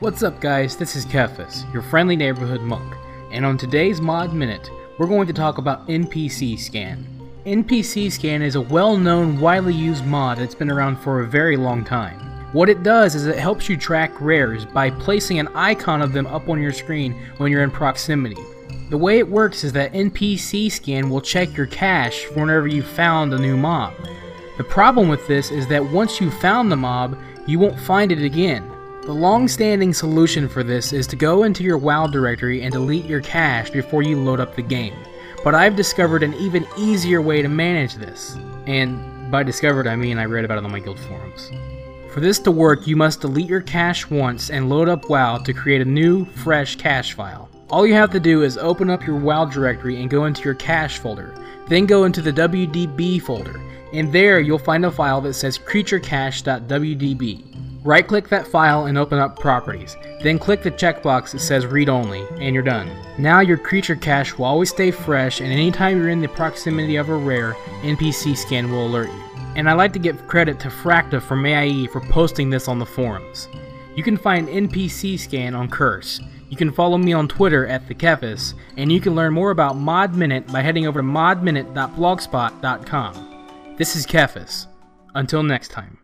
What's up guys, this is Kefis, your friendly neighborhood monk, and on today's Mod Minute, we're going to talk about NPC Scan. NPC Scan is a well-known, widely used mod that's been around for a very long time. What it does is it helps you track rares by placing an icon of them up on your screen when you're in proximity. The way it works is that NPC Scan will check your cache for whenever you found a new mob. The problem with this is that once you found the mob, you won't find it again. The long-standing solution for this is to go into your WoW directory and delete your cache before you load up the game. But I've discovered an even easier way to manage this. And by discovered I mean I read about it on my guild forums. For this to work, you must delete your cache once and load up WoW to create a new, fresh cache file. All you have to do is open up your WoW directory and go into your cache folder. Then go into the WDB folder. And there you'll find a file that says creaturecache.wdb. Right click that file and open up properties. Then click the checkbox that says read only and you're done. Now your creature cache will always stay fresh and anytime you're in the proximity of a rare, NPC scan will alert you. And I like to give credit to Fracta from AIE for posting this on the forums. You can find NPC scan on Curse. You can follow me on Twitter at TheKefis, and you can learn more about Mod Minute by heading over to modminute.blogspot.com. This is Kefis. Until next time.